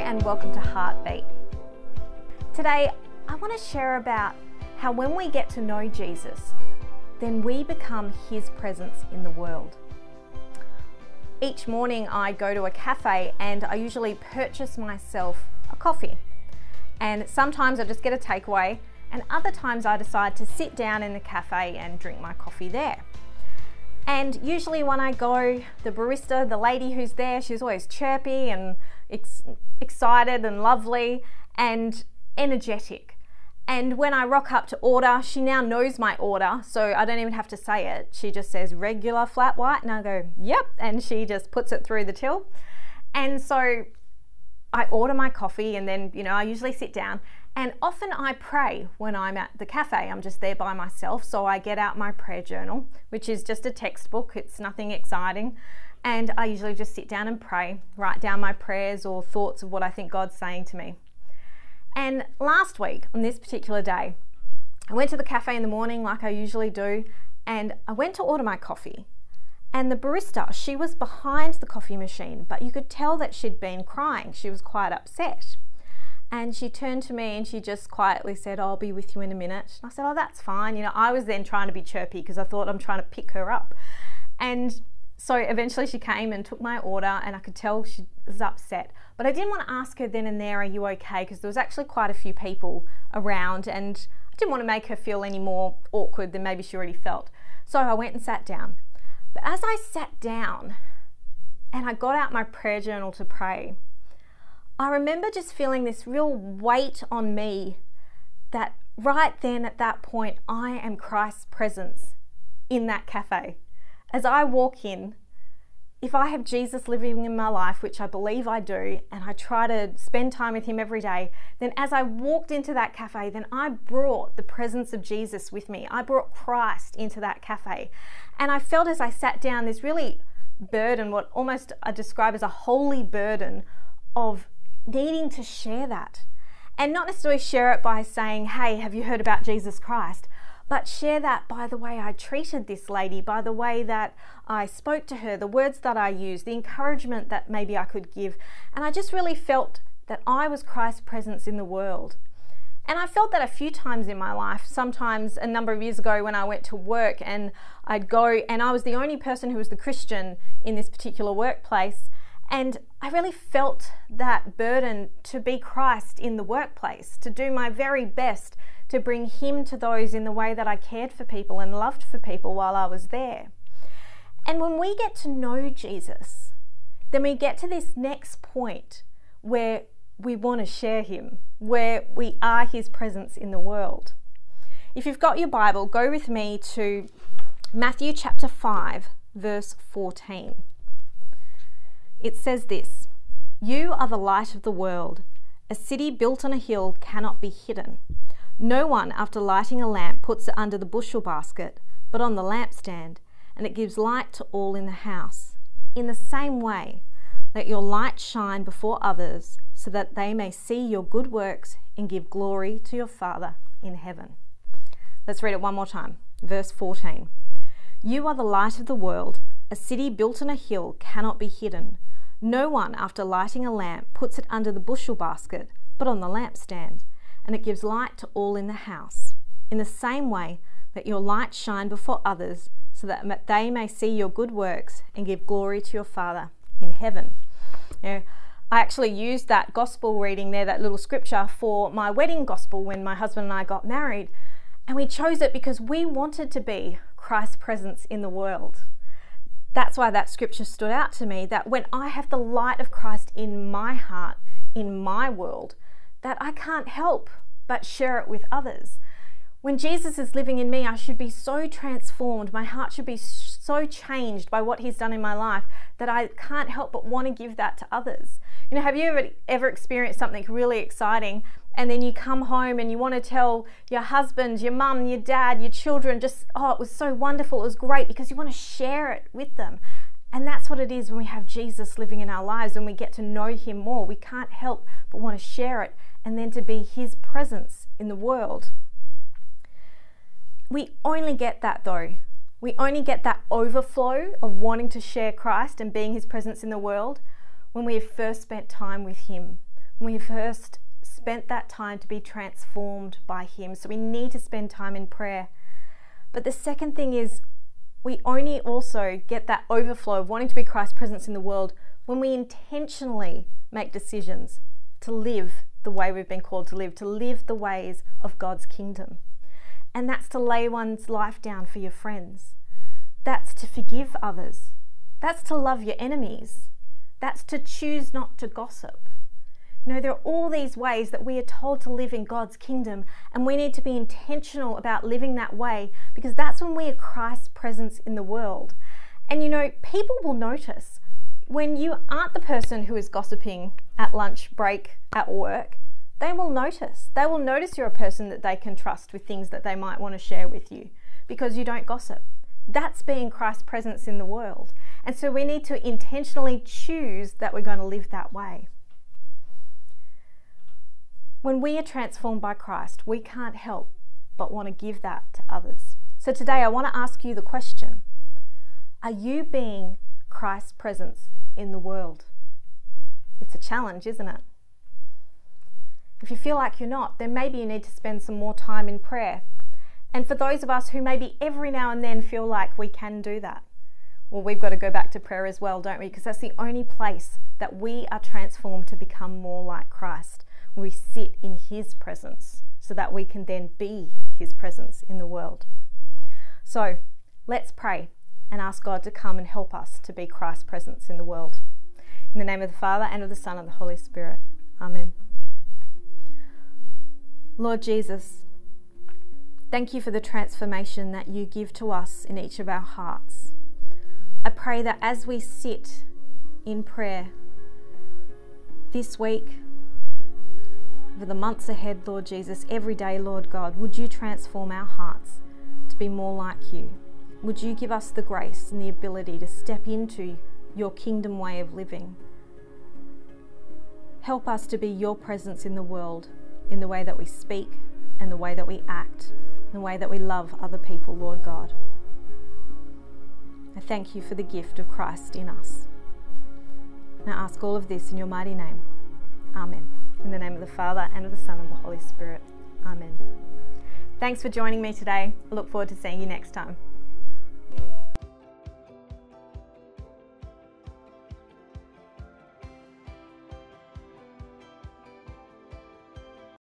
and welcome to Heartbeat. Today, I want to share about how when we get to know Jesus, then we become his presence in the world. Each morning, I go to a cafe and I usually purchase myself a coffee. And sometimes I just get a takeaway, and other times I decide to sit down in the cafe and drink my coffee there. And usually, when I go, the barista, the lady who's there, she's always chirpy and ex- excited and lovely and energetic. And when I rock up to order, she now knows my order, so I don't even have to say it. She just says regular flat white, and I go, yep, and she just puts it through the till. And so I order my coffee, and then, you know, I usually sit down. And often I pray when I'm at the cafe. I'm just there by myself, so I get out my prayer journal, which is just a textbook, it's nothing exciting. And I usually just sit down and pray, write down my prayers or thoughts of what I think God's saying to me. And last week, on this particular day, I went to the cafe in the morning like I usually do, and I went to order my coffee. And the barista, she was behind the coffee machine, but you could tell that she'd been crying. She was quite upset. And she turned to me and she just quietly said, I'll be with you in a minute. And I said, Oh, that's fine. You know, I was then trying to be chirpy because I thought I'm trying to pick her up. And so eventually she came and took my order, and I could tell she was upset. But I didn't want to ask her then and there, Are you okay? Because there was actually quite a few people around, and I didn't want to make her feel any more awkward than maybe she already felt. So I went and sat down. But as I sat down and I got out my prayer journal to pray, I remember just feeling this real weight on me that right then at that point, I am Christ's presence in that cafe. As I walk in, if I have Jesus living in my life, which I believe I do, and I try to spend time with him every day, then as I walked into that cafe, then I brought the presence of Jesus with me. I brought Christ into that cafe. And I felt as I sat down this really burden, what almost I describe as a holy burden of needing to share that. And not necessarily share it by saying, hey, have you heard about Jesus Christ? But share that by the way I treated this lady, by the way that I spoke to her, the words that I used, the encouragement that maybe I could give. And I just really felt that I was Christ's presence in the world. And I felt that a few times in my life. Sometimes a number of years ago when I went to work and I'd go and I was the only person who was the Christian in this particular workplace. And I really felt that burden to be Christ in the workplace, to do my very best to bring Him to those in the way that I cared for people and loved for people while I was there. And when we get to know Jesus, then we get to this next point where we want to share Him, where we are His presence in the world. If you've got your Bible, go with me to Matthew chapter 5, verse 14. It says this You are the light of the world. A city built on a hill cannot be hidden. No one, after lighting a lamp, puts it under the bushel basket, but on the lampstand, and it gives light to all in the house. In the same way, let your light shine before others, so that they may see your good works and give glory to your Father in heaven. Let's read it one more time. Verse 14 You are the light of the world. A city built on a hill cannot be hidden. No one, after lighting a lamp, puts it under the bushel basket, but on the lampstand and it gives light to all in the house. In the same way, let your light shine before others, so that they may see your good works and give glory to your Father in heaven. Know, I actually used that gospel reading there, that little scripture, for my wedding gospel when my husband and I got married. And we chose it because we wanted to be Christ's presence in the world. That's why that scripture stood out to me that when I have the light of Christ in my heart, in my world, that I can't help but share it with others. When Jesus is living in me, I should be so transformed. My heart should be so changed by what He's done in my life that I can't help but want to give that to others. You know, have you ever, ever experienced something really exciting and then you come home and you want to tell your husband, your mum, your dad, your children, just, oh, it was so wonderful, it was great, because you want to share it with them. And that's what it is when we have Jesus living in our lives, when we get to know Him more. We can't help but want to share it and then to be His presence in the world. We only get that though. We only get that overflow of wanting to share Christ and being His presence in the world when we have first spent time with Him, when We have first spent that time to be transformed by Him. So we need to spend time in prayer. But the second thing is, we only also get that overflow of wanting to be Christ's presence in the world when we intentionally make decisions to live the way we've been called to live, to live the ways of God's kingdom. And that's to lay one's life down for your friends. That's to forgive others. That's to love your enemies. That's to choose not to gossip. You know, there are all these ways that we are told to live in God's kingdom, and we need to be intentional about living that way because that's when we are Christ's presence in the world. And you know, people will notice when you aren't the person who is gossiping at lunch break at work, they will notice. They will notice you're a person that they can trust with things that they might want to share with you because you don't gossip. That's being Christ's presence in the world. And so we need to intentionally choose that we're going to live that way. When we are transformed by Christ, we can't help but want to give that to others. So today I want to ask you the question Are you being Christ's presence in the world? It's a challenge, isn't it? If you feel like you're not, then maybe you need to spend some more time in prayer. And for those of us who maybe every now and then feel like we can do that, well, we've got to go back to prayer as well, don't we? Because that's the only place that we are transformed to become more like Christ we sit in His presence so that we can then be His presence in the world. So let's pray and ask God to come and help us to be Christ's presence in the world. In the name of the Father, and of the Son, and the Holy Spirit. Amen. Lord Jesus, thank you for the transformation that you give to us in each of our hearts. I pray that as we sit in prayer this week, for the months ahead, Lord Jesus, every day, Lord God, would you transform our hearts to be more like you? Would you give us the grace and the ability to step into your kingdom way of living? Help us to be your presence in the world, in the way that we speak and the way that we act, and the way that we love other people, Lord God. I thank you for the gift of Christ in us. Now ask all of this in your mighty name. Amen. In the name of the Father, and of the Son, and of the Holy Spirit. Amen. Thanks for joining me today. I look forward to seeing you next time.